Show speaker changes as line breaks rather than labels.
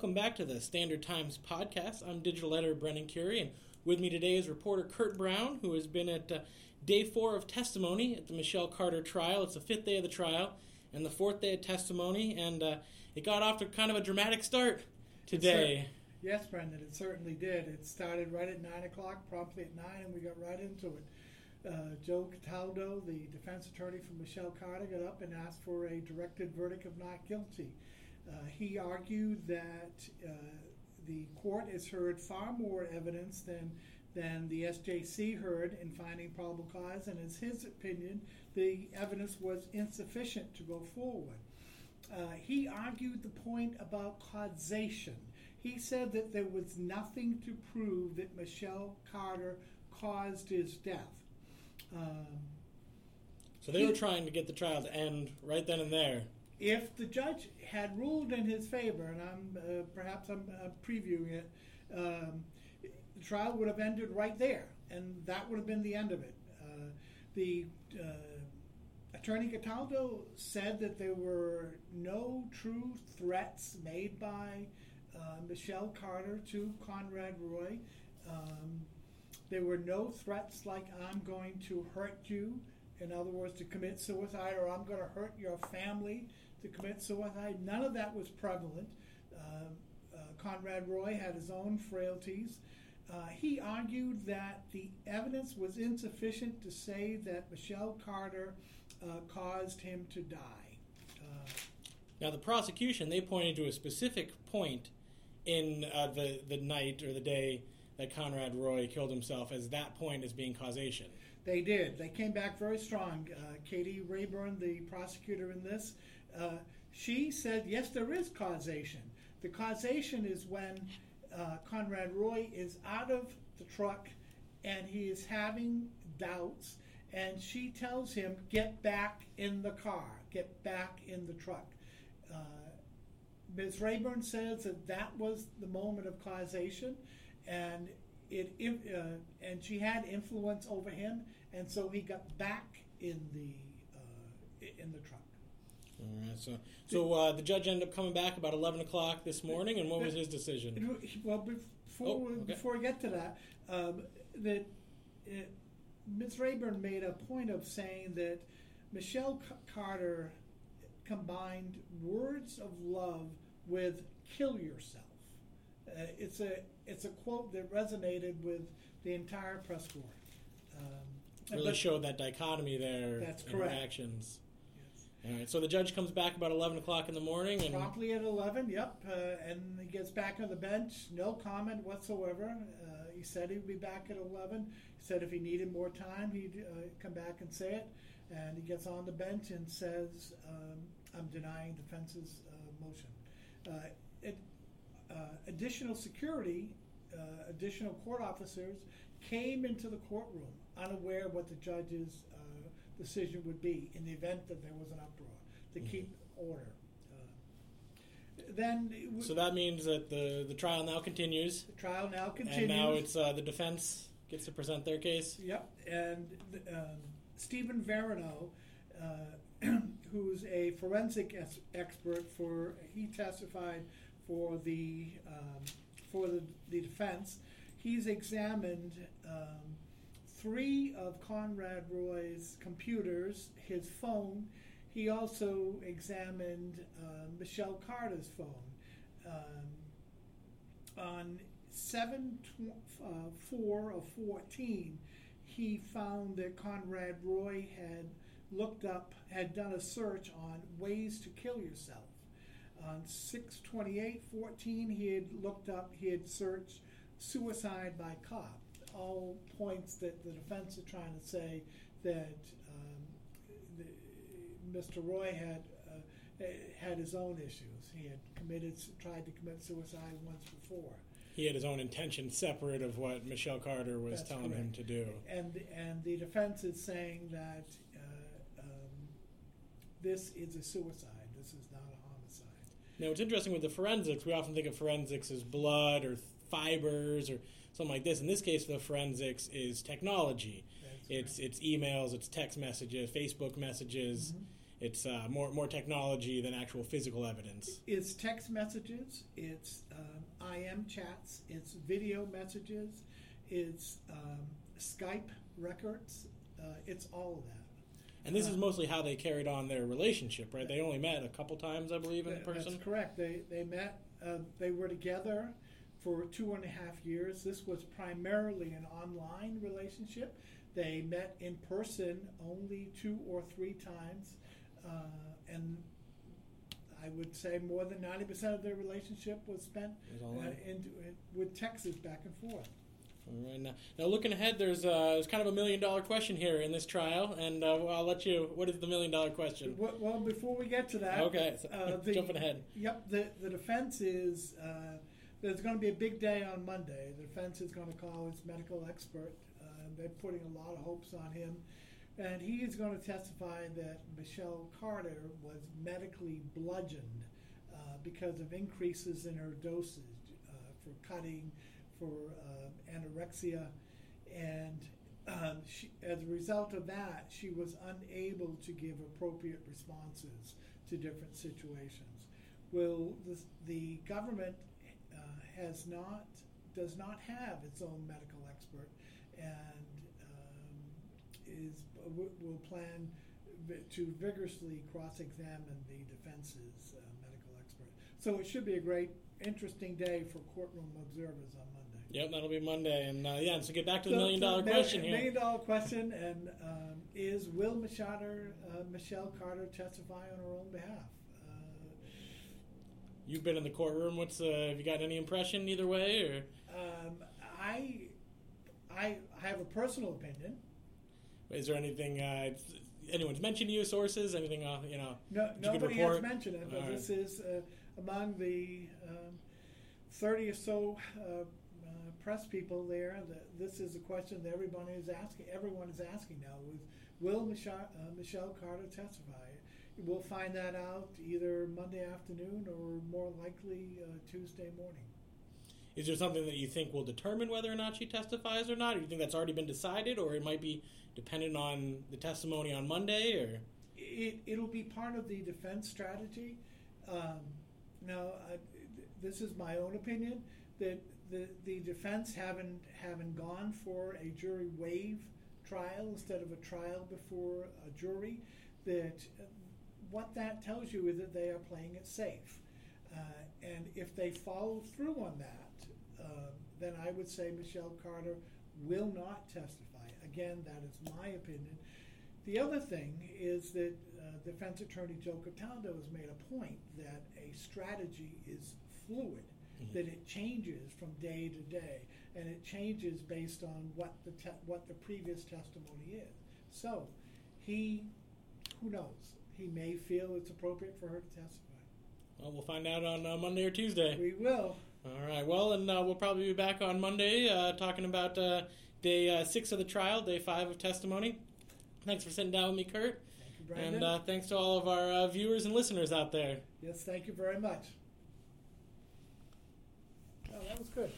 Welcome back to the Standard Times podcast. I'm digital editor Brendan Kurie, and with me today is reporter Curt Brown, who has been at uh, day four of testimony at the Michelle Carter trial. It's the fifth day of the trial and the fourth day of testimony, and uh, it got off to kind of a dramatic start today.
Yes, Brendan, it certainly did. It started right at 9 o'clock, promptly at 9, and we got right into it. Uh, Joe Cataldo, the defense attorney for Michelle Carter, got up and asked for a directed verdict of not guilty. Uh, he argued that uh, the court has heard far more evidence than than the SJC heard in finding probable cause, and in his opinion, the evidence was insufficient to go forward. Uh, he argued the point about causation. He said that there was nothing to prove that Michelle Carter caused his death. Um,
so they he, were trying to get the trial to end right then and there.
If the judge had ruled in his favor, and I'm uh, perhaps I'm uh, previewing it, um, the trial would have ended right there, and that would have been the end of it. Uh, the uh, Attorney Cataldo said that there were no true threats made by uh, Michelle Carter to Conrad Roy. Um, there were no threats like, I'm going to hurt you, in other words, to commit suicide, or I'm going to hurt your family to commit suicide. None of that was prevalent. Uh, uh, Conrad Roy had his own frailties. Uh, he argued that the evidence was insufficient to say that Michelle Carter uh, caused him to die. Uh,
now, the prosecution they pointed to a specific point in uh, the the night or the day that Conrad Roy killed himself as that point as being causation.
They did. They came back very strong. Uh, Katie Rayburn, the prosecutor in this, uh, she said, yes, there is causation. The causation is when uh, Conrad Roy is out of the truck and he is having doubts, and she tells him, Get back in the car, get back in the truck. Uh, Ms. Rayburn says that that was the moment of causation, and it uh, and she had influence over him, and so he got back in the uh, in the truck.
All right. So, so uh, the judge ended up coming back about eleven o'clock this morning, and what was his decision?
Well, before oh, okay. before I get to that, um, that uh, Ms. Rayburn made a point of saying that Michelle Carter combined words of love with "kill yourself." Uh, it's a it's a quote that resonated with the entire press corps.
Um, really showed that dichotomy there.
That's correct.
Actions. So the judge comes back about eleven o'clock in the morning, and
promptly at eleven. Yep. Uh, and he gets back on the bench. No comment whatsoever. Uh, he said he'd be back at eleven. He said if he needed more time, he'd uh, come back and say it. And he gets on the bench and says, um, "I'm denying defense's uh, motion." Uh, it, uh, additional security, additional court officers came into the courtroom unaware what the judge's decision would be in the event that there was an uproar to mm-hmm. keep order. Uh, then
so that means that the the trial now continues.
The trial now continues,
and now it's uh, the defense gets to present their case.
Yep, and um, Stephen Verino, uh, who's a forensic es- expert for he testified for the um, for the, the defense. He's examined um, three of Conrad Roy's computers, his phone. He also examined uh, Michelle Carter's phone. Um, on 7 uh, 4 of 14, he found that Conrad Roy had looked up, had done a search on ways to kill yourself. On 628 14, he had looked up, he had searched suicide by cop all points that the defense is trying to say that um, the, Mr. Roy had uh, had his own issues. He had committed, tried to commit suicide once before.
He had his own intention separate of what Michelle Carter was That's telling correct. him to do.
And and the defense is saying that uh, um, this is a suicide. This is not a homicide.
Now, it's interesting with the forensics. We often think of forensics as blood or fibers or something like this. In this case, the forensics is technology. That's it's right. it's emails, it's text messages, Facebook messages, mm-hmm. it's uh, more more technology than actual physical evidence.
It's text messages, it's um, IM chats, it's video messages, it's um, Skype records, uh, it's all of that.
And this is
Uh,
mostly how they carried on their relationship, right? They only met a couple times, I believe, in person.
That's correct. They they met. Uh, they were together for two and a half years. This was primarily an online relationship. They met in person only two or three times, uh, and I would say more than ninety percent of their relationship was spent uh, in, with texts back and forth.
All right, now, now looking ahead, there's uh, there's kind of a million dollar question here in this trial, and uh, I'll let you. What is the million dollar question?
Well, well, before we get to that,
Okay, so,
uh, the-
jumping ahead.
Yep, the, the defense is, uh, there's going to be a big day on Monday. The defense is going to call its medical expert. Uh, they're putting a lot of hopes on him. And he is going to testify that Michelle Carter was medically bludgeoned uh, because of increases in her dosage uh, for cutting, for uh, anorexia. And um, she, as a result of that, she was unable to give appropriate responses to different situations. This, the government uh, has not, does not have its own medical expert, and um, is will plan to vigorously cross-examine the defense's uh, medical expert. So it should be a great, interesting day for courtroom observers on Monday.
Yep, that'll be Monday, and uh, yeah. So get back to the
So-
million
so
dollar
mil-
question here.
Million dollar question, and um, is will Michelle, uh, Michelle Carter testify on her own behalf?
You've been in the courtroom. What's uh, have you got any impression either way, or
um, I, I have a personal opinion.
is there anything uh, anyone's mentioned to you? Sources? Anything? Uh, you know?
No, nobody has mentioned it, but
All
this is uh, among the um, 30 or so uh, uh, press people there. That this is a question that everybody is asking. Everyone is asking now: is, Will Michelle, uh, Michelle Carter testify? We'll find that out either Monday afternoon or more likely uh, Tuesday morning.
Is there something that you think will determine whether or not she testifies or not? Or you think that's already been decided, or it might be dependent on the testimony on Monday, or
It, it'll be part of the defense strategy. Um, now, I, this is my own opinion that the, the defense haven't haven't gone for a jury waive trial instead of a trial before a jury. That what that tells you is that they are playing it safe, uh, and if they follow through on that, uh, then I would say Michelle Carter will not testify. Again, that is my opinion. The other thing is that uh, Defense Attorney Joe Cataldo has made a point that a strategy is fluid,
Mhm.
that it changes from day to day, and it changes based on what the te- what the previous testimony is. So, he, who knows? He may feel it's appropriate for her to testify.
well, we'll find out on uh, Monday or Tuesday.
We will.
All right. Well, and uh, we'll probably be back on Monday uh, talking about uh, day uh, six of the trial, day five of testimony. Thanks for sitting down with me, Curt.
Thank you, Brandon.
And uh, thanks to all of our uh, viewers and listeners out there.
yes, thank you very much. Oh, that was good.